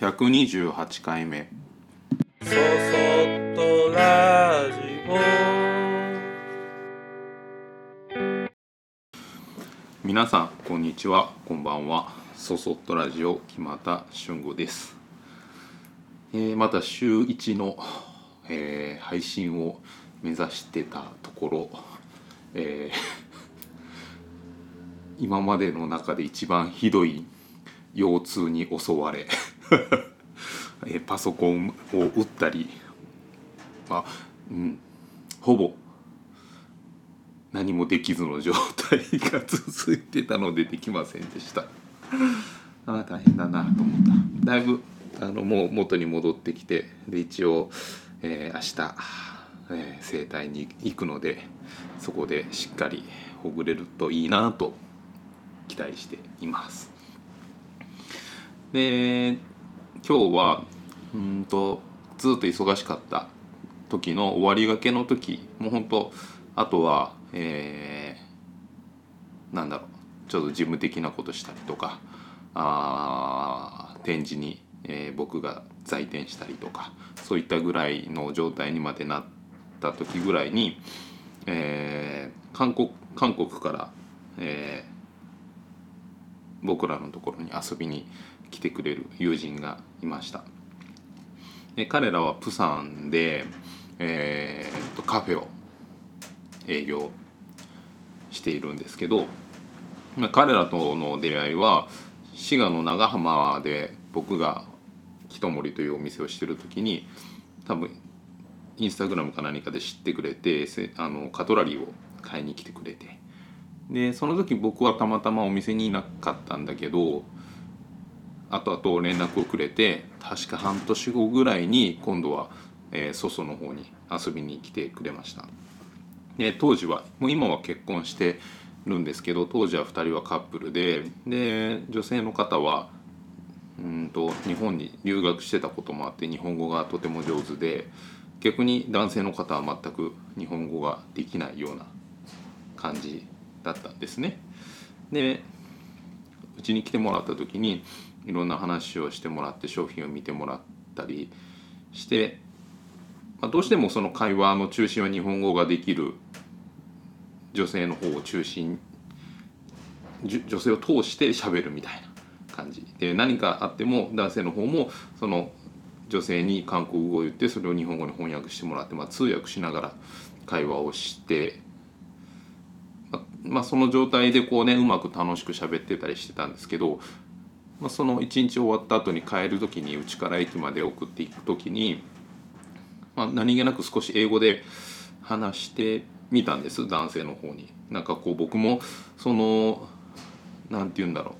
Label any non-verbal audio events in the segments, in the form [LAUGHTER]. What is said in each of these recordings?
128回目。そそっとラジ皆さんこんにちはこんばんは。そそっとラジオ木又俊吾です、えーまた週1の、えー配信を目指してたところ、えー今までの中で一番ひどい腰痛に襲われ、[LAUGHS] えパソコンを打ったりあうん。ほぼ何もできずの状態が続いてたのでできませんでした。あ大変だなと思った。だいぶあのもう元に戻ってきてで一応、えー明日、えー整体に行くのでそこでしっかりほぐれるといいなと期待しています。で今日はうんとずっと忙しかった時の終わりがけの時もう本当あとはえーなんだろうちょっと事務的なことしたりとかあ展示に、えー僕が在店したりとかそういったぐらいの状態にまでなった時ぐらいに、えー韓国韓国から、えー僕らのところに遊びに来てくれる友人がいました。で彼らはプサンで、えーとカフェを営業しているんですけど、まあ、彼らとの出会いは滋賀の長浜で僕がひともりというお店をしてる時に多分インスタグラムか何かで知ってくれてあのカトラリーを買いに来てくれてでその時僕はたまたまお店にいなかったんだけど後々連絡をくれて確か半年後ぐらいに今度は、えー、ソソの方に遊びに来てくれましたで当時はもう今は結婚してるんですけど当時は2人はカップルでで女性の方はうんと日本に留学してたこともあって日本語がとても上手で逆に男性の方は全く日本語ができないような感じだったんですね。でうちに来てもらった時にいろんな話をしてもらって商品を見てもらったりして、まあ、どうしてもその会話の中心は日本語ができる女性の方を中心女性を通して喋るみたいな感じで何かあっても男性の方もその女性に韓国語を言ってそれを日本語に翻訳してもらって、まあ、通訳しながら会話をしてまあ、その状態でこうねうまく楽しく喋ってたりしてたんですけど、まあ、その一日終わった後に帰る時に家から駅まで送っていく時に、まあ、何気なく少し英語で話してみたんです男性の方に。なんかこう僕もそのなんて言うんだろ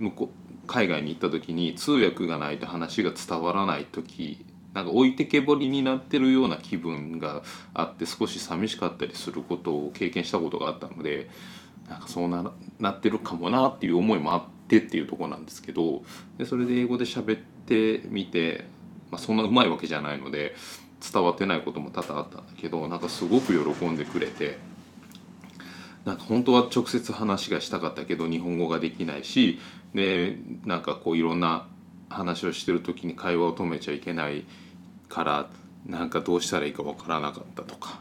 う向こう海外に行った時に通訳がないと話が伝わらない時なんか置いてけぼりになってるような気分があって少し寂しかったりすることを経験したことがあったのでなんかそうななってるかもなっていう思いもあってっていうとこなんですけどでそれで英語で喋ってみて、まあ、そんなうまいわけじゃないので伝わってないことも多々あったんだけどなんかすごく喜んでくれて。なんか本当は直接話がしたかったけど日本語ができないしでなんかこういろんな話をしてる時に会話を止めちゃいけないからなんかどうしたらいいかわからなかったとか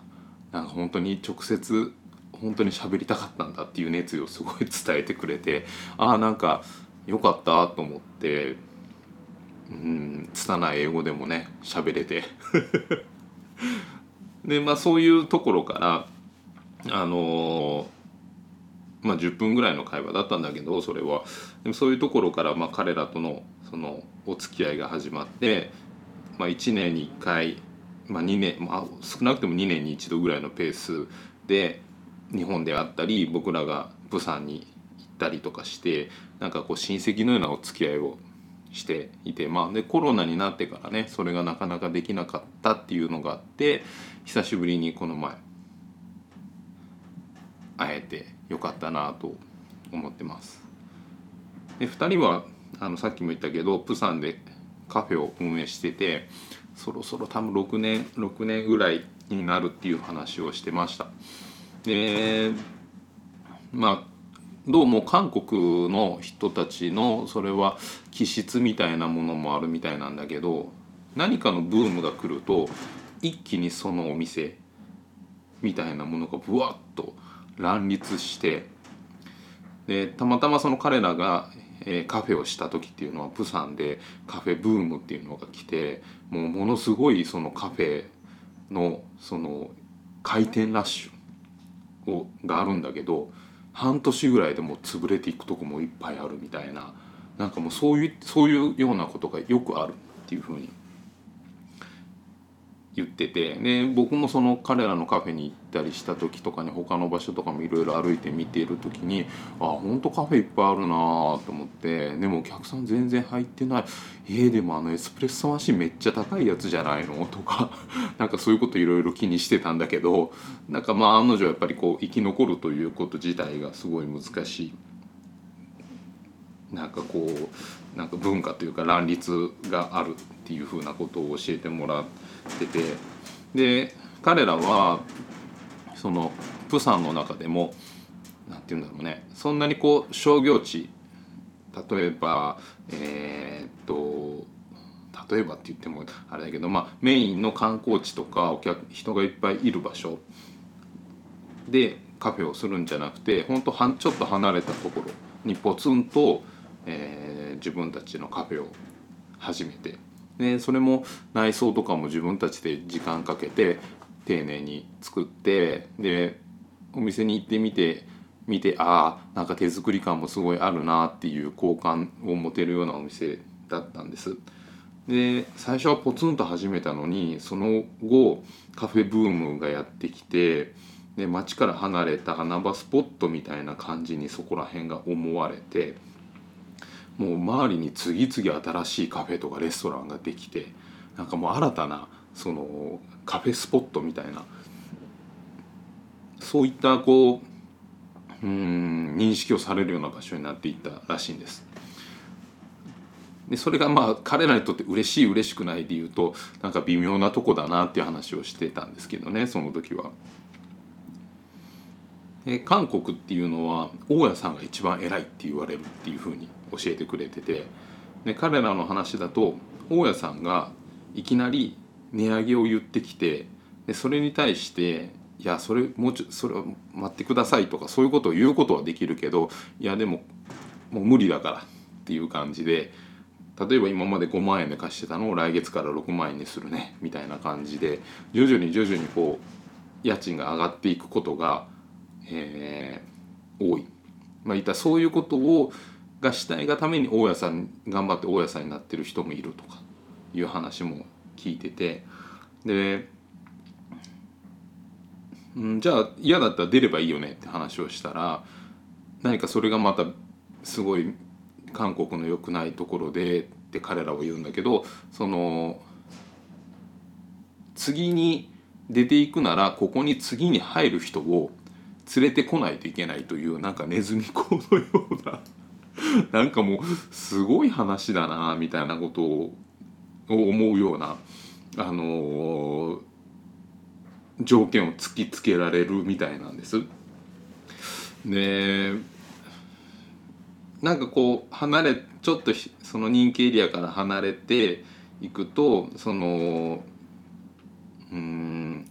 なんか本当に直接本当に喋りたかったんだっていう熱意をすごい伝えてくれて [LAUGHS] ああなんかよかったと思ってうん拙い英語でもね喋れて。[LAUGHS] でまあそういうところからあのまあ10分ぐらいの会話だったんだけどそれは。でもそういうところからまあ彼らとのそのお付き合いが始まって、まあ、1年に1回、まあ、2年、まあ、少なくても2年に1度ぐらいのペースで日本であったり僕らが釜山に行ったりとかしてなんかこう親戚のようなお付き合いをしていて、まあ、でコロナになってからねそれがなかなかできなかったっていうのがあって久しぶりにこの前会えてよかったなと思ってます。で2人はあのさっきも言ったけどプサンでカフェを運営しててそろそろ多分6年6年ぐらいになるっていう話をしてました。でまあどうも韓国の人たちのそれは気質みたいなものもあるみたいなんだけど何かのブームが来ると一気にそのお店みたいなものがブワッと乱立してでたまたまその彼らが、えーカフェをした時っていうのはプサンでカフェブームっていうのが来てもうものすごいそのカフェのその回転ラッシュ。をがあるんだけど半年ぐらいでもう潰れていくとこもいっぱいあるみたいな。なんかもうそういうそういうようなことがよくあるっていうふうに言っててで僕もその彼らのカフェに行ったりした時とかに他の場所とかもいろいろ歩いて見ている時にあ本当カフェいっぱいあるなと思ってでもお客さん全然入ってないえー、でもあのエスプレッソマシンめっちゃ高いやつじゃないの？とか [LAUGHS] なんかそういうこといろいろ気にしてたんだけどなんかまあ案の定やっぱりこう生き残るということ自体がすごい難しい。なんかこうなんか文化というか乱立があるっていうふうなことを教えてもらっててで彼らはそのプサンの中でもなんて言うんだろうねそんなにこう商業地例えばえーっと例えばって言ってもあれだけど、まあ、メインの観光地とかお客人がいっぱいいる場所でカフェをするんじゃなくて本当はちょっと離れたところにポツンと、えー自分たちのカフェを始めてでそれも内装とかも自分たちで時間かけて丁寧に作ってでお店に行ってみて見てああなんか手作り感もすごいあるなっていう好感を持てるようなお店だったんです。で最初はポツンと始めたのにその後カフェブームがやってきてで街から離れた穴場スポットみたいな感じにそこら辺が思われてもう周りに次々新しいカフェとかレストランができてなんかもう新たなそのカフェスポットみたいなそういったこううん認識をされるような場所になっていったらしいんです。でそれがまあ彼らにとって嬉しい嬉しくないで言うとなんか微妙なとこだなっていう話をしてたんですけどねその時は。で韓国っていうのは大家さんが一番偉いって言われるっていうふうに教えてくれててで彼らの話だと大家さんがいきなり値上げを言ってきてでそれに対して「いやそれもうちょそれ待ってください」とかそういうことを言うことはできるけどいやでももう無理だからっていう感じで例えば今まで5万円で貸してたのを来月から6万円にするねみたいな感じで徐々に徐々にこう家賃が上がっていくことが、えー多い。まあ、いたそういうことをがしたいがために大家さん頑張って大家さんになってる人もいるとかいう話も聞いててで、うん、じゃあ嫌だったら出ればいいよねって話をしたら何かそれがまたすごい韓国の良くないところでって彼らは言うんだけどその次に出ていくならここに次に入る人を連れてこないといけないというなんかネズミ講のような [LAUGHS] なんかもうすごい話だなみたいなことを思うようなあの条件を突きつけられるみたいなんです。でなんかこう離れちょっとその人気エリアから離れていくとそのうん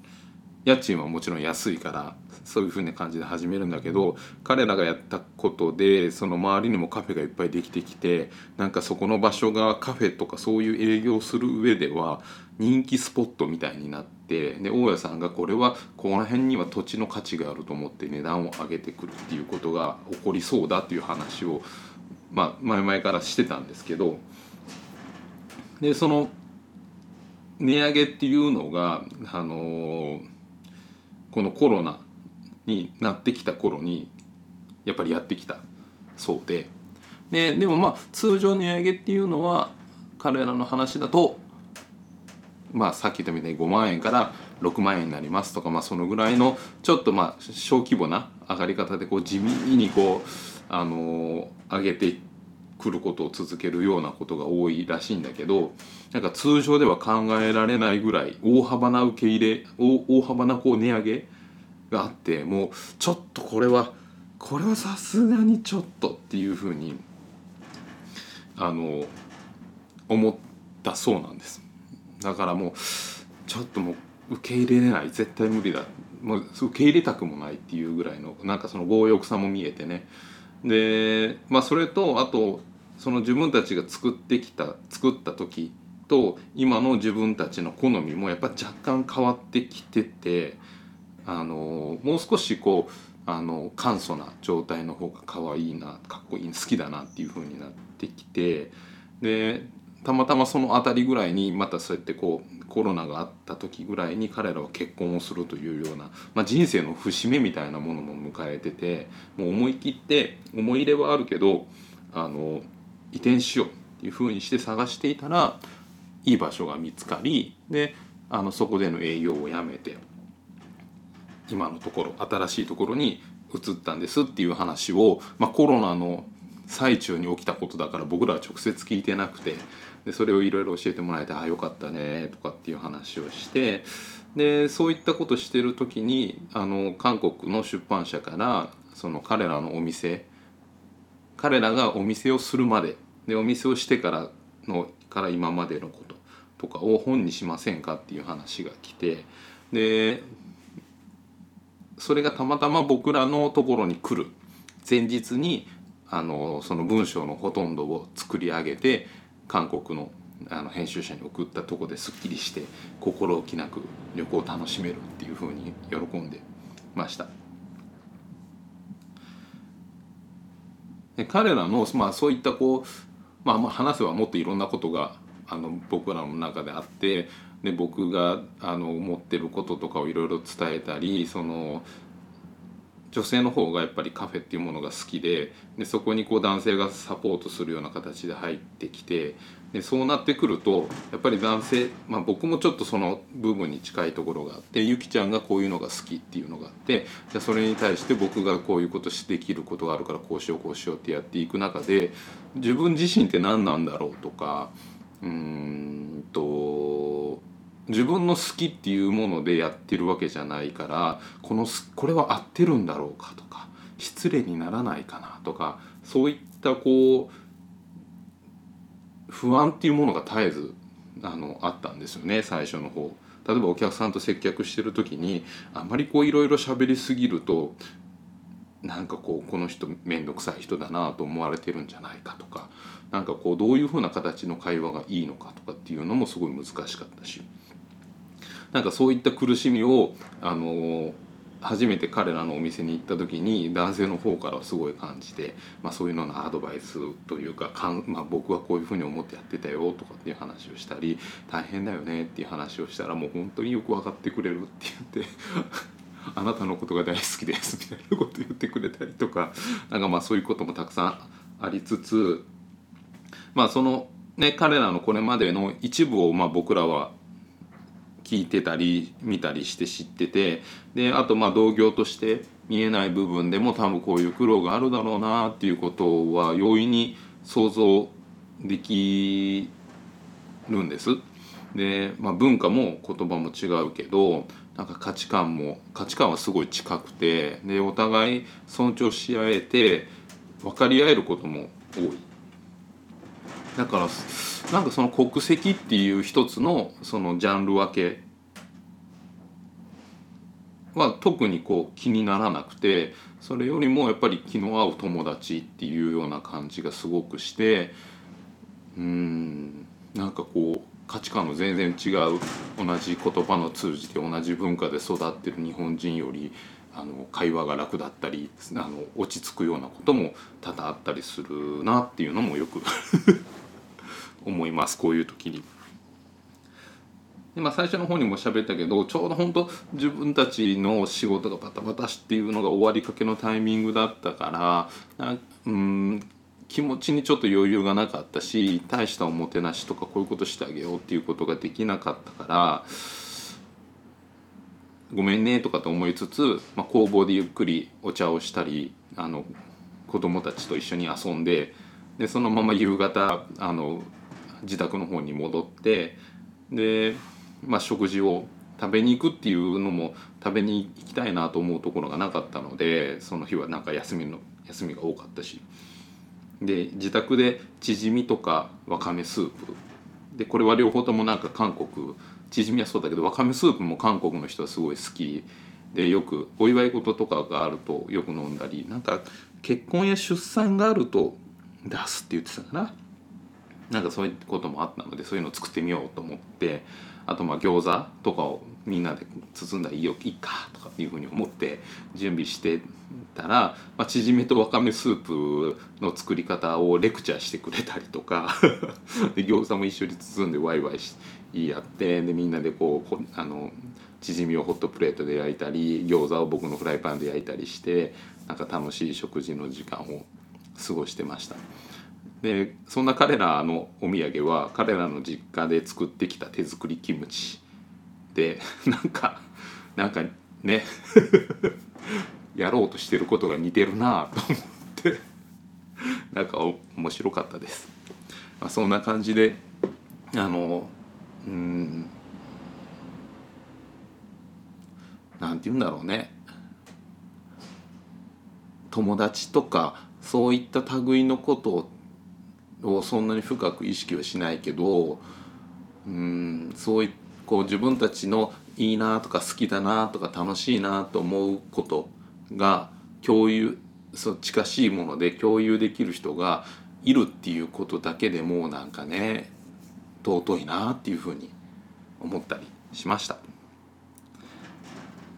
家賃はもちろん安いからそういうふうな感じで始めるんだけど彼らがやったことでその周りにもカフェがいっぱいできてきてなんかそこの場所がカフェとかそういう営業する上では人気スポットみたいになってで大家さんがこれはこの辺には土地の価値があると思って値段を上げてくるっていうことが起こりそうだっていう話を、まあ、前々からしてたんですけどでその値上げっていうのがあのーこのコロナになってきた頃にやっぱりやってきたそうで。ででもまあ通常値上げっていうのは彼らの話だとまあさっき言ったみたいに5万円から6万円になりますとかまあそのぐらいのちょっとまあ小規模な上がり方でこう地味にこうあの上げてくることを続けるようなことが多いらしいんだけどなんか通常では考えられないぐらい大幅な受け入れ大大幅なこう値上げがあってもうちょっとこれはこれはさすがにちょっとっていうふうにあの思ったそうなんです。だからもうちょっともう受け入れれない。絶対無理だ。もう受け入れたくもないっていうぐらいのなんかその強欲さも見えてね。でまあそれとあとその自分たちが作ってきた作った時と今の自分たちの好みもやっぱ若干変わってきててあのもう少しこうあの簡素な状態の方が可愛いなかっこいい好きだなっていう風になってきてでたまたまその辺りぐらいにまたそうやってこうコロナがあった時ぐらいに彼らは結婚をするというような、まあ、人生の節目みたいなものも迎えててもう思い切って思い入れはあるけどあの移転しようっていう風にして探していたらいい場所が見つかりであのそこでの営業をやめて。今のところ新しいところに移ったんですっていう話を、まあ、コロナの最中に起きたことだから僕らは直接聞いてなくてでそれをいろいろ教えてもらえて「ああよかったね」とかっていう話をしてでそういったことしてる時にあの韓国の出版社からその彼らのお店彼らがお店をするまででお店をしてからのから今までのこととかを本にしませんかっていう話が来てでそれがたまたま僕らのところに来る前日にあのその文章のほとんどを作り上げて韓国のあの編集者に送ったとこですっきりして心置きなく旅行を楽しめるっていうふうに喜んでました。で彼らの、まあ、そういったこう、まあ、まあ話せばもっといろんなことがあの僕らの中であってで僕があの思ってることとかをいろいろ伝えたりその女性の方がやっぱりカフェっていうものが好きででそこにこう男性がサポートするような形で入ってきてでそうなってくるとやっぱり男性、まあ、僕もちょっとその部分に近いところがあってゆきちゃんがこういうのが好きっていうのがあってじゃそれに対して僕がこういうことしできることがあるからこうしようこうしようってやっていく中で自分自身って何なんだろうとかうんと自分の好きっていうものでやってるわけじゃないからこのすこれは合ってるんだろうかとか失礼にならないかなとかそういったこう不安っていうものが絶えずあのあったんですよね最初の方。例えばお客さんと接客してる時にあんまりこういろいろ喋りすぎるとなんかこうこの人面倒くさい人だなと思われてるんじゃないかとかなんかこうどういうふうな形の会話がいいのかとかっていうのもすごい難しかったし。なんかそういった苦しみをあの初めて彼らのお店に行った時に男性の方からすごい感じて、まあ、そういうののアドバイスというかかん、まあ、僕はこういうふうに思ってやってたよとかっていう話をしたり大変だよねっていう話をしたらもう本当によく分かってくれるって言って [LAUGHS] あなたのことが大好きですみたいなこと言ってくれたりとかなんかまあそういうこともたくさんありつつまあそのね彼らのこれまでの一部をまあ僕らは聞いてたり見たりして知っててであとまあ同業として見えない部分でも多分こういう苦労があるだろうなっていうことは容易に想像できるんです。で、まあ、文化も言葉も違うけどなんか価値観も価値観はすごい近くてでお互い尊重し合えて分かり合えることも多い。だからなんかその国籍っていう一つのそのジャンル分けは特にこう気にならなくてそれよりもやっぱり気の合う友達っていうような感じがすごくしてうんなんかこう価値観の全然違う。同じ言葉の通じて同じ文化で育ってる日本人よりあの会話が楽だったりあの落ち着くようなことも多々あったりするなっていうのもよく [LAUGHS] 思いますこういう時に。でまあ、最初の方にも喋ったけどちょうど本当自分たちの仕事がバタバタしっていうのが終わりかけのタイミングだったからなうん気持ちにちょっと余裕がなかったし大したおもてなしとかこういうことしてあげようっていうことができなかったからごめんねとかと思いつつ、まあ、工房でゆっくりお茶をしたりあの子供たちと一緒に遊んででそのまま夕方あの自宅の方に戻ってで、まあ、食事を食べに行くっていうのも食べに行きたいなと思うところがなかったのでその日はなんか休みの休みが多かったし。で自宅でチヂミとかわかめスープでこれは両方ともなんか韓国チヂミはそうだけどわかめスープも韓国の人はすごい好きでよくお祝い事とかがあるとよく飲んだりなんか結婚や出産があると出すって言ってたかな。なんかそういうこともあったのでそういうのを作ってみようと思ってあとまあ餃子とかをみんなで包んだらいいよいいかとかっていうふうに思って準備してたら、まあ、チヂミとわかめスープの作り方をレクチャーしてくれたりとか [LAUGHS] で餃子も一緒に包んでワイワイし言い合ってでみんなでこうあのチヂミをホットプレートで焼いたり餃子を僕のフライパンで焼いたりしてなんか楽しい食事の時間を過ごしてました。でそんな彼らのお土産は彼らの実家で作ってきた手作りキムチで [LAUGHS] なんかなんかね [LAUGHS] やろうとしてることが似てるなと思ってなんか面白かったです。まあ、そんな感じであのうんなんて言うんだろうね友達とかそういった類のことをそんなに深く意識はしないけどうんそういったこう自分たちのいいなとか好きだなとか楽しいなと思うことが共有そう近しいもので共有できる人がいるっていうことだけでもうなんかね尊いなっていうふうに思ったりしました。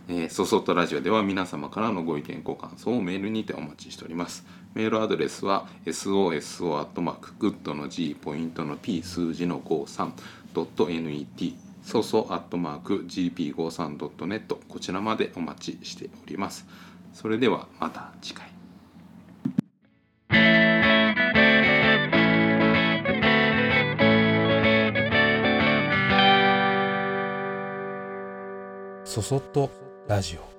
えー、そそとラジオでは皆様からのご意見ご感想をメールにてお待ちしておりますメールアドレスは soso.good の G ポイントの P 数字の 53.net そうそう、アットマーク .gp53.net こちらまでお待ちしております。それではまた次回。そそっとラジオ。